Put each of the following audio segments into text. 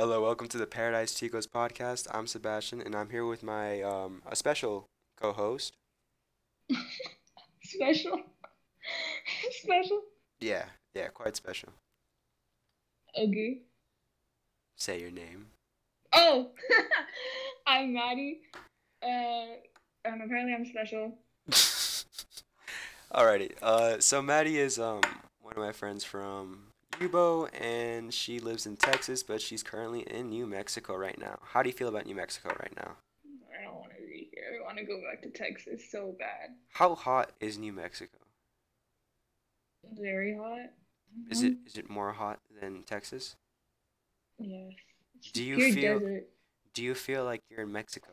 Hello, welcome to the Paradise Chicos podcast. I'm Sebastian, and I'm here with my um a special co-host. Special. Special. Yeah, yeah, quite special. Okay. Say your name. Oh, I'm Maddie. Uh, um, apparently I'm special. Alrighty. Uh, so Maddie is um one of my friends from Yubo, and she lives in Texas, but she's currently in New Mexico right now. How do you feel about New Mexico right now? I don't want to be here. I want to go back to Texas so bad. How hot is New Mexico? Very hot. Is it mm-hmm. is it more hot than Texas? Yes. Do you Pure feel desert. do you feel like you're in Mexico?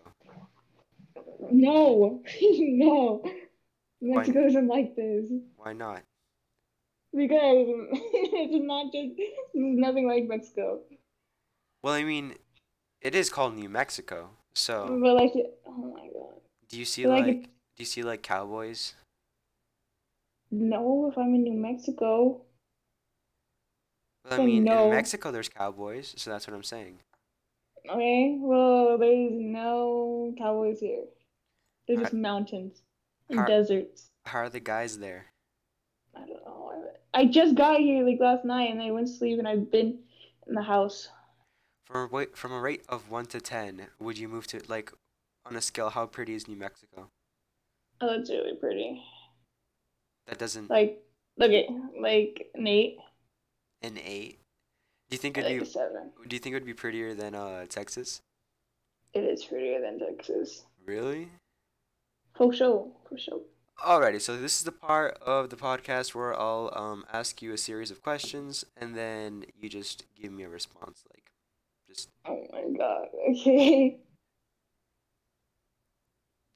No, no. Mexico isn't like this Why not? Because it's not just. Nothing like Mexico. Well, I mean, it is called New Mexico. So, But like, oh my god. do you see But, like, like do you see like cowboys? No, if I'm in New Mexico. Well, I mean, no. in Mexico there's cowboys, so that's what I'm saying. Okay, well, there's no cowboys here. There's just mountains and har- deserts. How are the guys there? I don't know. I I just got here like last night and I went to sleep and I've been in the house. From a from a rate of one to ten, would you move to like on a scale? How pretty is New Mexico? Oh, it's really pretty. That doesn't Like, look at like an eight, an eight. Do you think it'd like be seven. Do you think it would be prettier than uh Texas? It is prettier than Texas. Really? For sure, for sure. Alrighty, so this is the part of the podcast where I'll um ask you a series of questions and then you just give me a response. Like, just Oh my god. Okay.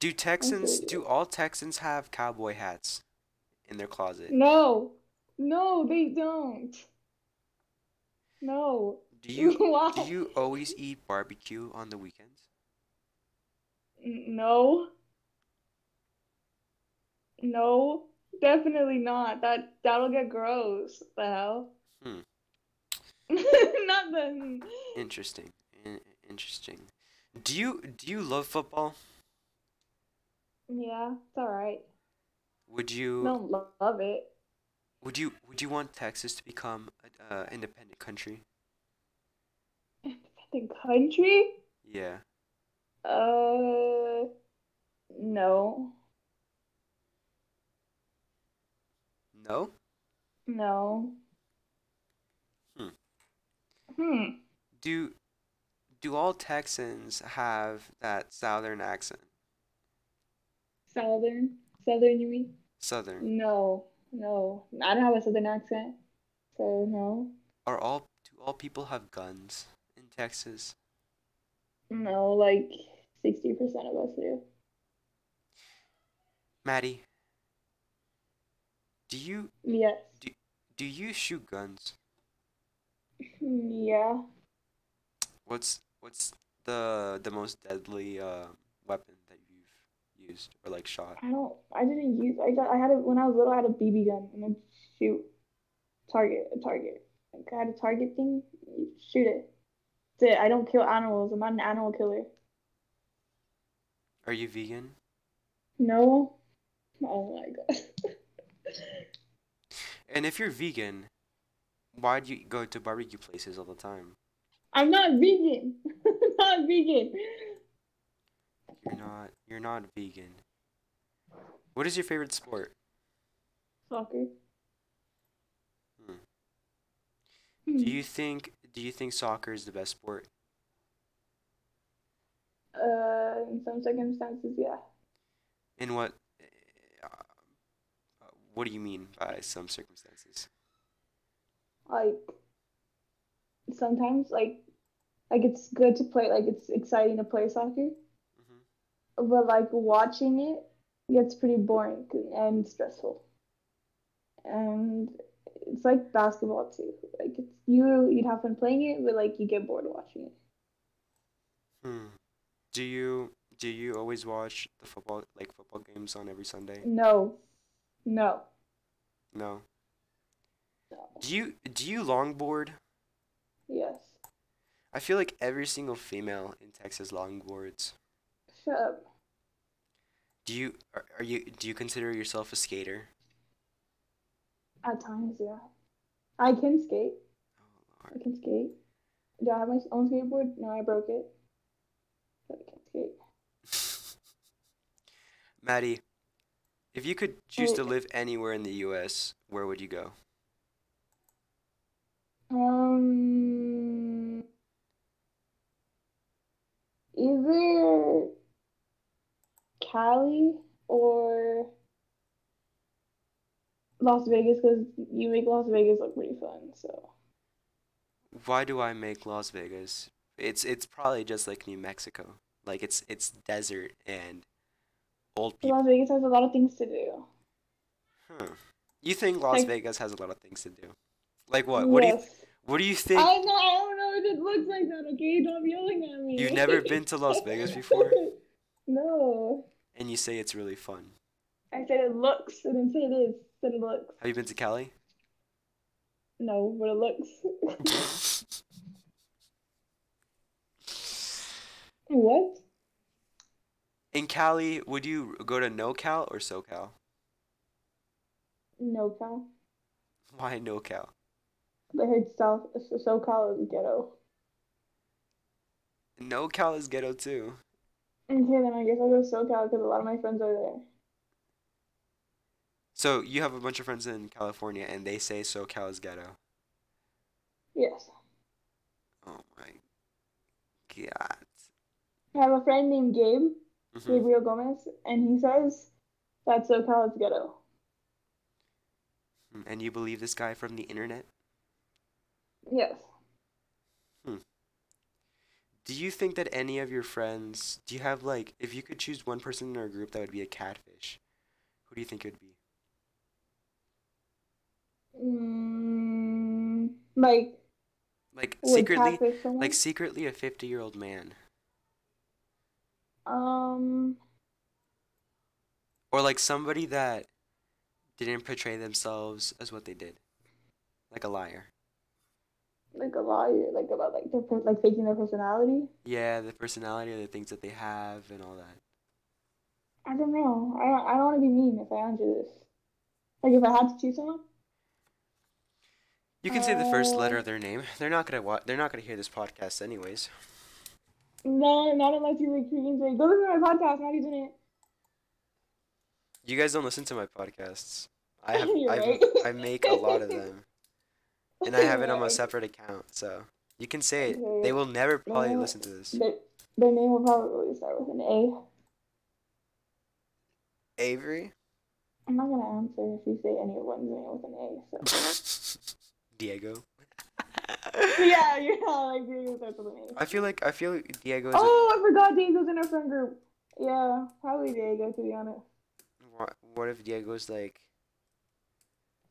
do Texans do all Texans have cowboy hats in their closet? No, no, they don't. No. Do you Why? do you always eat barbecue on the weekends? No. No, definitely not. That that'll get gross. The hell? Hmm. Not the. Interesting. In- interesting. Do you do you love football? Yeah, it's all right. Would you Don't lo- love it. would you would you want Texas to become an uh, independent country? Independent country? Yeah. Uh, no, No? no. Hmm. Hmm. Do do all Texans have that southern accent? Southern, Southern, you mean? Southern. No, no. I don't have a Southern accent, so no, Are all do all people have guns in Texas? no. Like sixty percent of us do. Maddie, do you Yes. do do you shoot guns? Yeah. What's what's the the most deadly uh, weapon that you've used or like shot? I don't. I didn't use. I got. I had a when I was little. I had a BB gun and then shoot target a target. Like I had a target thing. Shoot it. That's it. I don't kill animals. I'm not an animal killer. Are you vegan? No. Oh my god. And if you're vegan, why do you go to barbecue places all the time? I'm not vegan. I'm not vegan. You're not you're not vegan. What is your favorite sport? Soccer. Hmm. Hmm. Do you think do you think soccer is the best sport? Uh, in some circumstances, yeah. In what what do you mean by some circumstances? Like sometimes, like, like it's good to play. Like it's exciting to play soccer. hmm but like watching it gets pretty boring and stressful. And it's like basketball too. Like it's you you'd have fun playing it, but like you get bored watching it. Hmm. Do you do you always watch the football like football games on every Sunday? No, no, No. no. Do you do you longboard? Yes. I feel like every single female in Texas longboards. Shut up. Do you are, are you do you consider yourself a skater? At times, yeah. I can skate. Oh, I can skate. Do I have my own skateboard? No, I broke it. But I can skate. Maddie, if you could choose to live anywhere in the U.S., where would you go? Um, either Cali or Las Vegas because you make Las Vegas look pretty fun. So Why do I make Las Vegas? It's it's probably just like New Mexico. Like it's it's desert and old people. Las Vegas has a lot of things to do. Huh. You think Las Like- Vegas has a lot of things to do? Like what? What do you what do you think? I know. I don't know if it looks like that. Okay, stop yelling at me. You've never been to Las Vegas before? No. And you say it's really fun. I said it looks. I didn't say it is. I said it looks. Have you been to Cali? No, but it looks. what? In Cali, would you go to NoCal or SoCal? No, Cal. Why NoCal? I heard South SoCal is ghetto. NoCal is ghetto too. Okay, then I guess I'll go SoCal because a lot of my friends are there. So you have a bunch of friends in California, and they say SoCal is ghetto. Yes. Oh my god. I have a friend named Gabe, Mhm. Gabriel Gomez, and he says that SoCal is ghetto. Mm, And you believe this guy from the internet? Yes. Do you think that any of your friends, do you have like, if you could choose one person in our group that would be a catfish, who do you think it would be? Mm, like, Like secretly, like secretly a 50 year old man. Um, Or like somebody that didn't portray themselves as what they did. Like a liar. like a liar, like about like their like faking their personality. Yeah, the personality, the things that they have, and all that. I don't know. I don't. I don't want to be mean if I answer this. Like if I had to choose someone. You can say the first letter Uh, of their name. They're not gonna wa- They're not gonna hear this podcast anyways. No, not unless you're recruiting. Like, go listen to my podcast. Not even it. You guys don't listen to my podcasts. I have. Right. I make a lot of them, and I have it on my separate account. So you can say it. Okay. They will never probably listen to this. Their, their name will probably start with an A. Avery. I'm not gonna answer if you say anyone's name with an A. So. Diego. Yeah, yeah, like Diego starts with an A. I feel like I feel like Diego is. Oh, I forgot Diego's in our friend group. Yeah, probably Diego to be honest. what, what if Diego's like,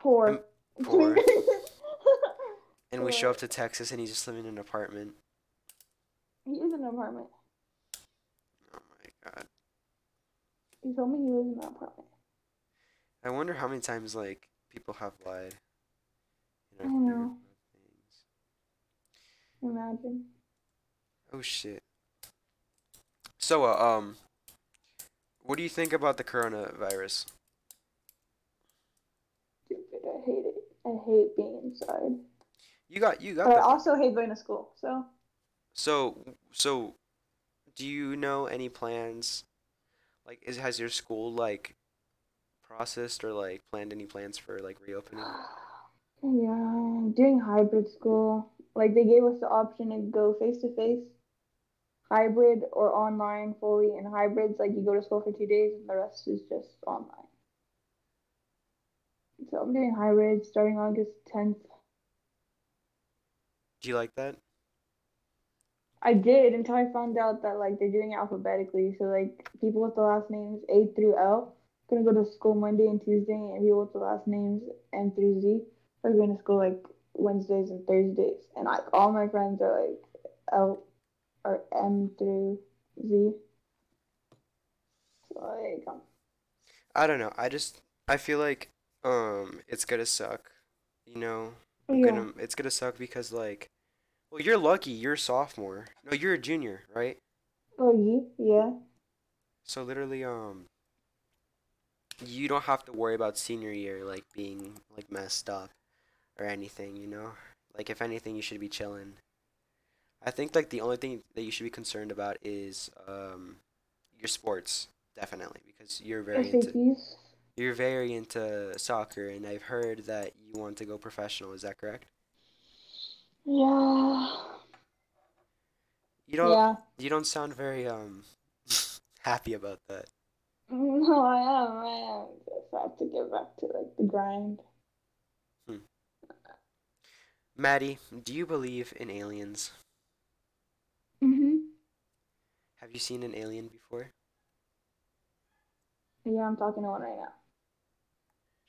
Poor. Um, poor. and we show up to Texas and he's just living in an apartment? he is in an apartment. Oh my god. He told me he lives in an apartment. I wonder how many times like people have lied. I our know. Group about things. Imagine. Oh shit. So, uh, um, what do you think about the coronavirus? Stupid. I hate it. I hate being inside. You got, you got But I also hate going to school. So So, so, do you know any plans? Like, is has your school like processed or like planned any plans for like reopening? yeah, I'm doing hybrid school. Like they gave us the option to go face to face, hybrid or online fully. And hybrids like you go to school for two days and the rest is just online. So I'm doing hybrid starting August 10th. Do you like that? I did until I found out that like they're doing it alphabetically. So like people with the last names A through L gonna go to school Monday and Tuesday, and people with the last names M through Z are going to school like Wednesdays and Thursdays. And like all my friends are like L or M through Z. So like um, I don't know. I just I feel like um it's gonna suck. You know, I'm yeah, gonna it's gonna suck because like Well, you're lucky. You're a sophomore. No, you're a junior, right? Oh, you? Yeah. So literally, um, you don't have to worry about senior year like being like messed up or anything. You know, like if anything, you should be chilling. I think like the only thing that you should be concerned about is um your sports, definitely, because you're very into you're very into soccer, and I've heard that you want to go professional. Is that correct? Yeah. You don't Yeah. you don't sound very um happy about that. No, I am. I am. Just have to get back to like the grind. Maddie, do you believe in aliens? Mhm. Have you seen an alien before? Yeah, I'm talking to one right now.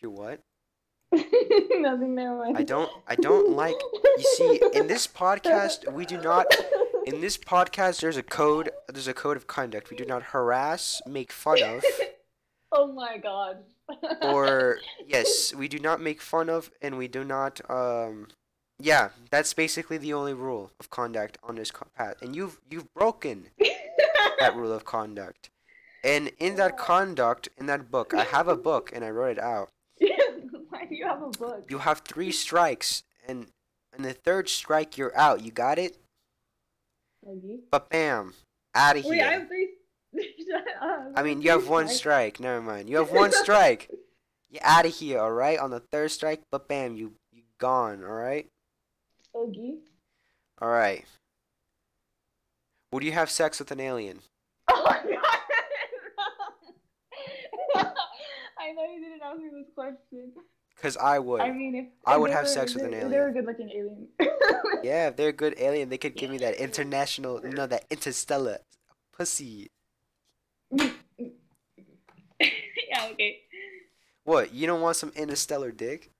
You what? Nothing there. mind. I don't I don't like you see in this podcast we do not in this podcast there's a code there's a code of conduct. We do not harass, make fun of Oh my god. or yes, we do not make fun of and we do not um yeah, that's basically the only rule of conduct on this co- path. And you've you've broken that rule of conduct. And in that conduct, in that book, I have a book and I wrote it out. Why do you have a book? You have three strikes, and and the third strike, you're out. You got it? But bam, out of here. Wait, I have three. I mean, you have one strike. Never mind. You have one strike. You're out of here. All right. On the third strike, but bam, you you gone. All right. Oogie. All right. Would you have sex with an alien? Oh my god. I know you didn't ask me this question. Cause I would. I mean, if I would have were- sex with an alien. if They're a good-looking alien. Yeah, if they're a good alien, they could give me that international, no, that interstellar pussy. yeah. Okay. What? You don't want some interstellar dick?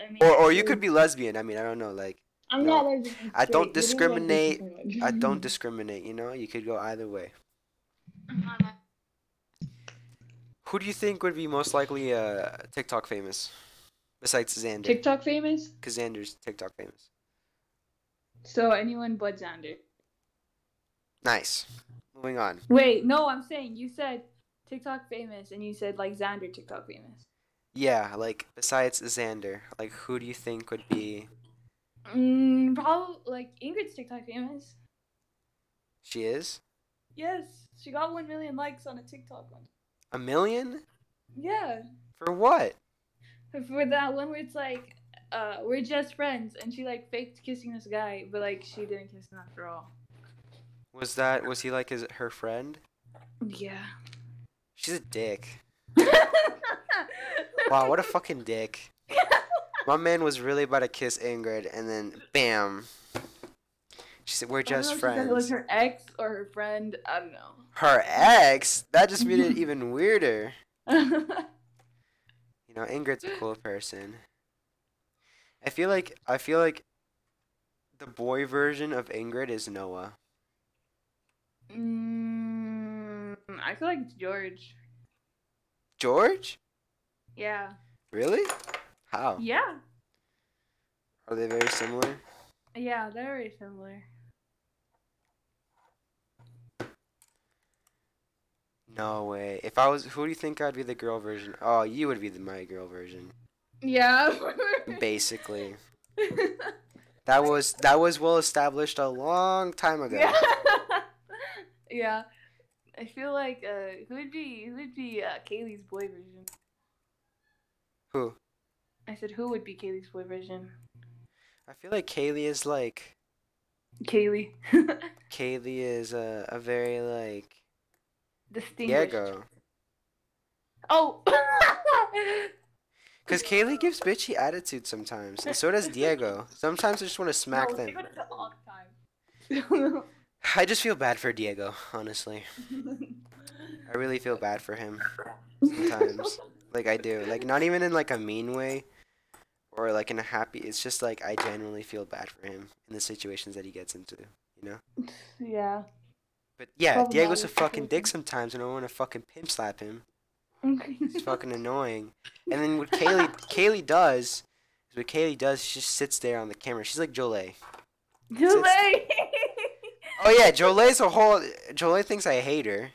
I mean, Or or you could be lesbian. I mean, I don't know. Like, I'm no. not lesbian. I don't straight. You didn't like discriminate. I don't discriminate. You know, you could go either way. I'm not that- Who do you think would be most likely uh TikTok famous, besides Xander? TikTok famous? Because Xander's TikTok famous. So anyone but Xander. Nice. Moving on. Wait, no, I'm saying you said TikTok famous, and you said like Xander TikTok famous. Yeah, like besides Xander, like who do you think would be? Mm, probably like Ingrid's TikTok famous. She is Yes, she got one million likes on a TikTok one. a million Yeah, for what? for that one where it's like, uh, we're just friends, and she like faked kissing this guy, but like she didn't kiss him after all. Was that was he like his her friend? Yeah. She's a dick. Wow, what a fucking dick. My man was really about to kiss Ingrid, and then bam. She said, "We're I don't just friends." if It was her ex or her friend. I don't know. Her ex? That just made it even weirder. You know, Ingrid's a cool person. I feel like I feel like the boy version of Ingrid is Noah. mm, I feel like it's George. George? Yeah. Really? How? Yeah. Are they very similar? Yeah, they're very similar. No way. If I was, who do you think I'd be the girl version? Oh, you would be the my girl version. Yeah. Basically, that was that was well established a long time ago. yeah. yeah. I feel like uh, who would be who would be uh, Kaylee's boy version? Who? I said who would be Kaylee's boy version? I feel like Kaylee is like Kaylee. Kaylee is a a very like Distinguished. Diego. Oh. Cause Kaylee gives bitchy attitude sometimes, and so does Diego. Sometimes I just want to smack no, them. they go to the off time. I just feel bad for Diego, honestly. I really feel bad for him sometimes. Like I do. Like not even in like a mean way or like in a happy it's just like I genuinely feel bad for him in the situations that he gets into, you know? yeah. But yeah, Problematic Diego's a fucking dick sometimes and I want to fucking pimp slap him. It's fucking annoying. And then what Kaylee Kaylee does is what Kaylee does, she just sits there on the camera. She's like Jolie. Julie. Oh yeah, Jolay's a whole. Jolay thinks I hate her.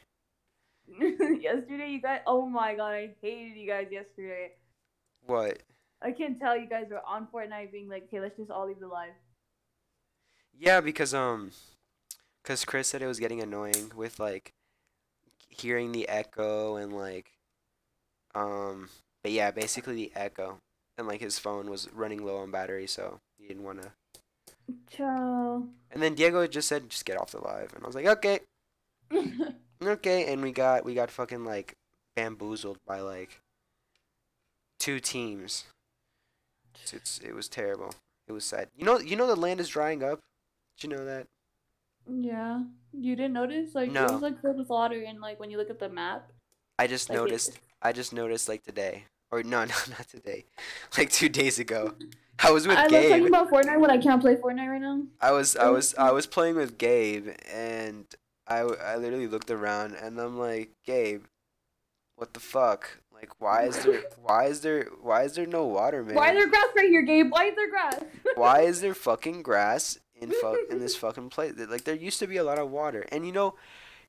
yesterday, you guys. Oh my god, I hated you guys yesterday. What? I can't tell you guys were on Fortnite being like, "Okay, let's just all leave the live." Yeah, because um, because Chris said it was getting annoying with like hearing the echo and like um, but yeah, basically the echo and like his phone was running low on battery, so he didn't want to. Ciao. And then Diego just said, "Just get off the live," and I was like, "Okay, okay." And we got we got fucking like bamboozled by like two teams. It's, it's it was terrible. It was sad. You know you know the land is drying up. Did you know that? yeah, you didn't notice? Like No. it was like filled with water, and like when you look at the map, I just like, it- noticed. I just noticed like today, or no, no, not today, like two days ago. I was with I love talking Gabe. about Fortnite when I can't play Fortnite right now. I was I was I was playing with Gabe, and I I literally looked around, and I'm like, Gabe, what the fuck? Like, why is there why is there why is there no water, man? Why is there grass right here, Gabe? Why is there grass? why is there fucking grass in fu- in this fucking place? Like there used to be a lot of water, and you know,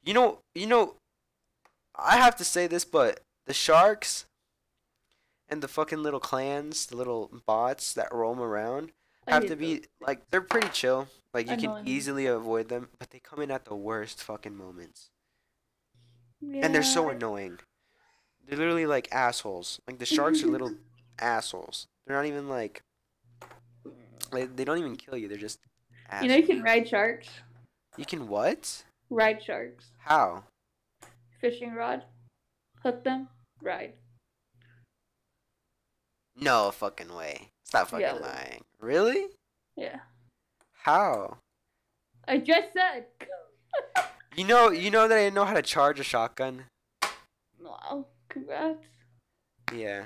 you know, you know, I have to say this, but the sharks and the fucking little clans, the little bots that roam around, have to be like they're pretty chill. Like you can easily avoid them, but they come in at the worst fucking moments, and they're so annoying. They're literally like assholes. Like the sharks are little assholes. They're not even like. They, they don't even kill you. They're just. Assholes. You know you can ride sharks. You can what? Ride sharks. How? Fishing rod. Hook them. Ride. No fucking way. Stop fucking Yeah. lying. Really? Yeah. How? I just said. You know, you know that I didn't know how to charge a shotgun. Wow. Congrats. Yeah.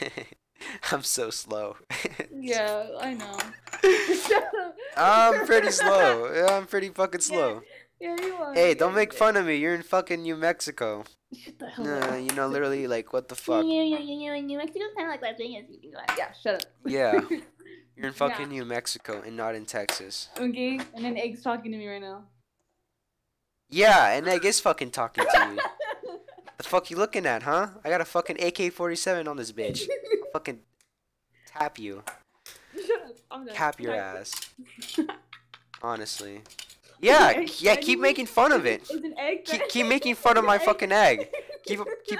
I'm so slow. Yeah, I know. I'm pretty slow. Yeah, I'm pretty fucking slow. Yeah, you are. Hey, don't make fun of me. You're in fucking New Mexico. Shut the hell Nah, up. you know, literally, like, what the fuck? Yeah, yeah, yeah, yeah. New Mexico's kind of like Las Vegas. Yeah, shut up. Yeah. You're in fucking. New Mexico and not in Texas. Okay, and then Egg's talking to me right now. Yeah, and Egg is fucking talking to me. The fuck you looking at, huh? I got a fucking AK-47 on this bitch. I'll fucking tap you. Shut up. I'm done. Cap your ass. Honestly. Yeah, yeah, keep making fun of it. an egg Keep, keep making fun of my fucking egg. Keep keep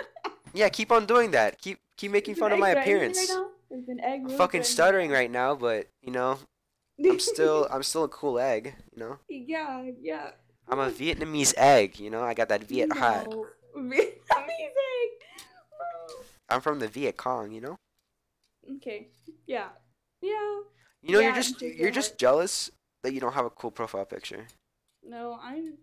yeah, keep on doing that. Keep keep making fun of my appearance. Is an egg I'm fucking stuttering right now, but you know, I'm still I'm still a cool egg, you know? yeah, yeah. I'm a Vietnamese egg, you know? I got that Viet hat. No. Vietnamese egg. Oh. I'm from the Viet Cong, you know? Okay. Yeah. Yeah. You know Yeah, you're just just you're just jealous that you don't have a cool profile picture. No, I'm.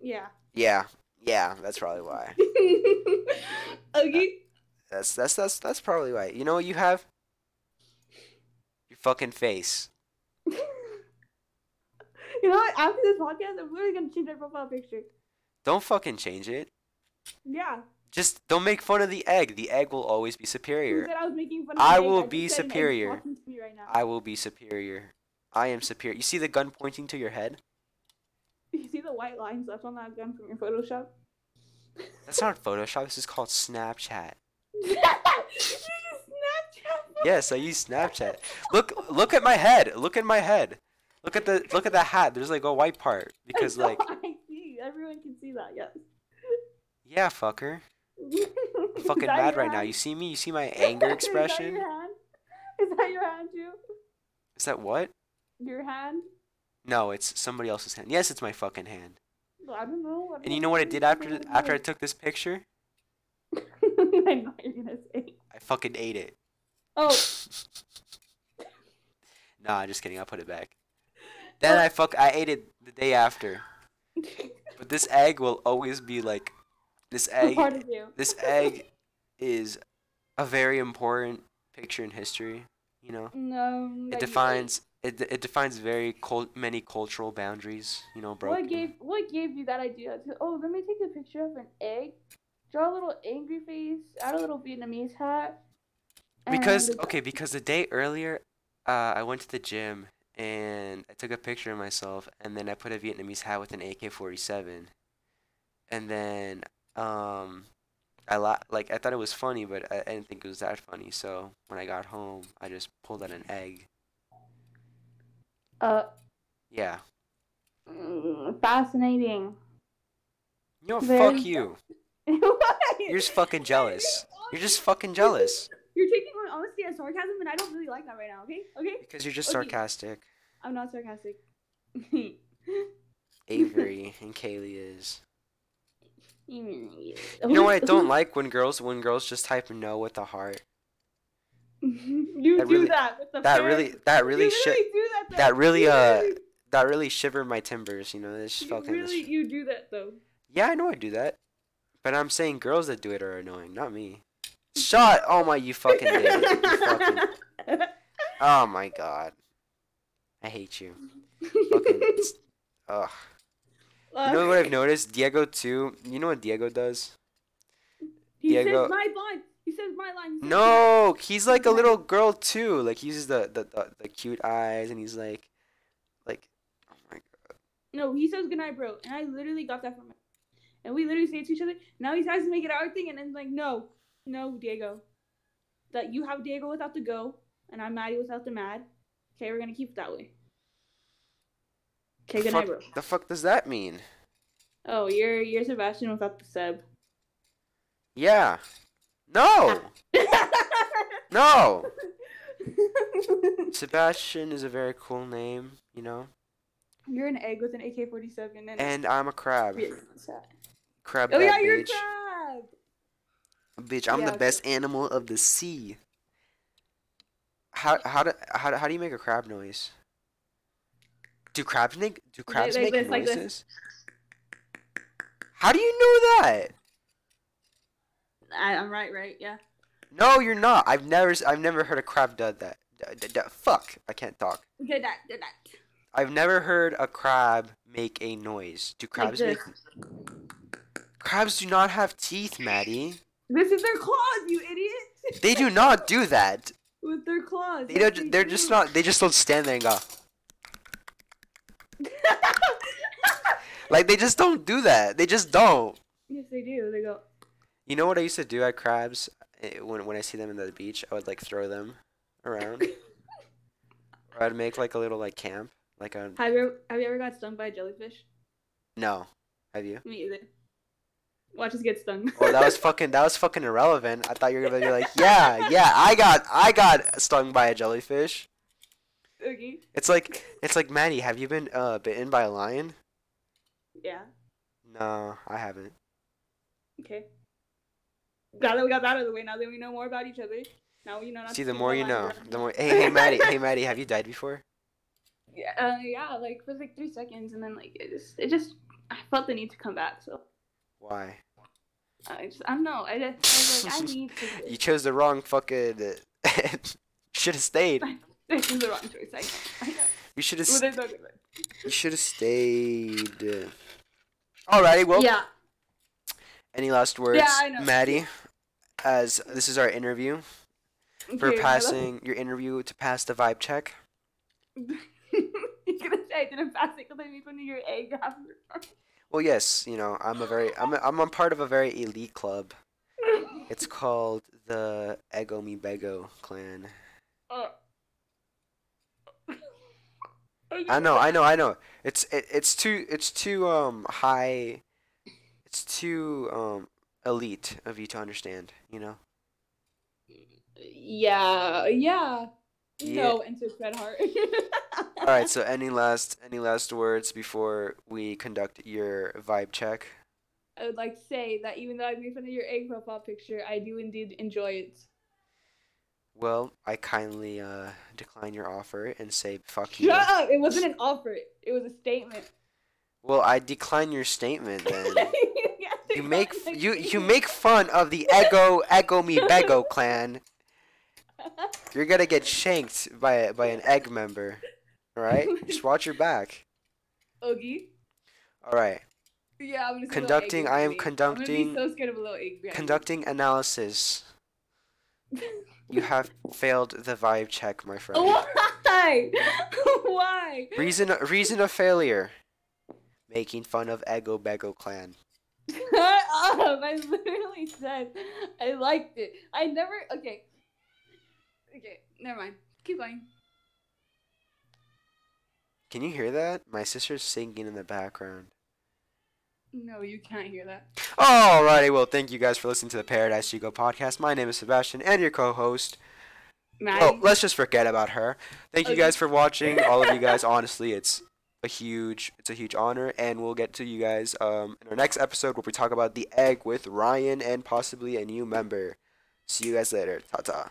Yeah. Yeah. Yeah, that's probably why. okay. Uh, That's that's that's that's probably why. You know what you have? Your fucking face. You know what? After this podcast, I'm really gonna change my profile picture. Don't fucking change it. Yeah. Just don't make fun of the egg. The egg will always be superior. said I was making fun of I egg? will be superior. talking to me right. I will be superior. I am superior. You see the gun pointing to your head? You see the white lines left on that gun from your Photoshop? That's not Photoshop. This is called Snapchat. You. Yes, I use Snapchat. Look, look at my head. Look at my head. Look at the look at the hat. There's like a white part because I know, like I see. Everyone can see that. Yes. yeah, fucker. I'm fucking mad right now. You see me? You see my anger expression? Is that your hand? Is that your hand, too? Is that what? Your hand? No, it's somebody else's hand. Yes, it's my fucking hand. I don't know. And you know what I did after after I took this picture? I know what you're gonna say. I fucking ate it. Oh, Nah, just kidding. I'll put it back. Then I fuck I ate it the day after. But this egg will always be like this egg part of you. this egg is a very important picture in history, you know. No. It defines it, it defines very cul- many cultural boundaries, you know, bro. What gave What gave you that idea? To, oh, let me take a picture of an egg. Draw a little angry face. Add a little Vietnamese hat. Because okay, because the day earlier, uh, I went to the gym and I took a picture of myself, and then I put a Vietnamese hat with an AK-47, and then um, I la- like I thought it was funny, but I, I didn't think it was that funny. So when I got home, I just pulled out an egg. Uh, Yeah. mm, fascinating. You know, Very- fuck you. You're just fucking jealous. You're just fucking jealous You're taking my honesty as sarcasm, and I don't really like that right now. Okay, okay. because you're just Okay. sarcastic. I'm not sarcastic. Avery and Kaylee is. you know what I don't like when girls when girls just type no with a heart. you That do really- that with the That really that really literally do that. though. that really, You uh, literally- that really shivered my timbers. You know, it just you felt kind of. really you do that though. Yeah, I know I do that, but I'm saying girls that do it are annoying, not me. Shut! Oh my, you fucking did it. You fucking. Oh my god. I hate you. Fucking. Ugh. You know what I've noticed? Diego too. You know what Diego does? He Diego- says my line. He says my line. He No, he's like a little girl too. Like he uses the the, the, the cute eyes, and he's like, like, oh my god. No, he says goodnight, bro. And I literally got that from him. And we literally say it to each other. Now he tries to make it our thing, and then like, no, no, Diego. That you have Diego without the go, and I'm Maddie without the mad. Okay, we're gonna keep it that way. Okay, good fuck, bro. the fuck does that mean? Oh, you're you're Sebastian without the Seb. Yeah. No. No. Sebastian is a very cool name, you know. You're an egg with an AK-47 and. And I'm a crab. Yeah? Crab Oh yeah, you're a bitch. crab. Bitch, I'm Yeah, the okay. best animal of the sea. How how do how, do- how do you make a crab noise? Do crabs make do crabs make this, like noises? How do you know that? I, I'm right, right? Yeah. No, you're not. I've never I've never heard a crab do that. D- d- fuck, I can't talk. Good that, good that. I've never heard a crab make a noise. Do crabs make this. Crabs do not have teeth, Maddie. This is their claws, you idiot. They do not do that. With their claws. They don't, they're just do. not they just don't stand there and go. Like they just don't do that. They just don't. yes, they do. They go. You know what I used to do at crabs Eh, when when I see them in the beach? I would like throw them around. or I'd make like a little like camp. Like a Have you ever, have you ever got stung by a jellyfish? no. Have you? Me either. Watch us get stung. Oh, that was fucking that was fucking irrelevant. I thought you were gonna be like, yeah, yeah, I got I got stung by a jellyfish. okay. It's like it's like Maddie, have you been uh bitten by a lion? Yeah. No, I haven't. Okay. Now that we got that out of the way, now that we know more about each other, now we know. Not See, the more you know, the more. Hey, hey, Maddie, hey, Maddie, have you died before? Yeah, uh, yeah, like for like three seconds, and then like it just, it just, I felt the need to come back, so Why? I just, I don't know, I just, I was like, I need to. You chose the wrong fucking. should have stayed. This is the wrong choice. I know. I know. You should have. Well, there's no good one. You should have stayed. Alrighty, well. yeah. Any last words, I know. Maddie? As this is our interview for passing your interview to pass the vibe check. last- You're gonna say I didn't pass it because I made fun of your egg after. Well, yes, you know I'm a very I'm a, I'm a part of a very elite club. It's called the Ego Mi Bego clan. Uh. I know, I know, I know. It's it, it's too it's too um high. It's too um elite of you to understand. You know. Yeah, yeah. Yeah. No, and to Fred Hart. All right. So any last any last words before we conduct your vibe check? I would like to say that even though I made fun of your egg profile picture, I do indeed enjoy it. Well, I kindly uh decline your offer and say fuck you. Shut up! It wasn't an offer. It was a statement. Well, I decline your statement then. You make you you make fun of the Ego Ego Me Bego clan. You're gonna get shanked by by an egg member. All right, just watch your back. Oogie. All right, Yeah, I'm gonna see a little Conducting- I am conducting- so scared of a little egg me. conducting analysis. You have failed the vibe check, my friend. Why? Why? Reason reason of failure. Making fun of Ego Bego clan. Shut up! I literally said I liked it. I never. Okay. Okay. Never mind. Keep going. Can you hear that? My sister's singing in the background. No, you can't hear that. Alrighty, well, thank you guys for listening to the Paradise Chico podcast. My name is Sebastian and your co-host. Maddie. Oh, let's just forget about her. Thank you guys for watching. All of you guys, honestly, it's a huge, it's a huge honor, and we'll get to you guys um, in our next episode where we talk about the egg with Ryan and possibly a new member. See you guys later. Ta ta.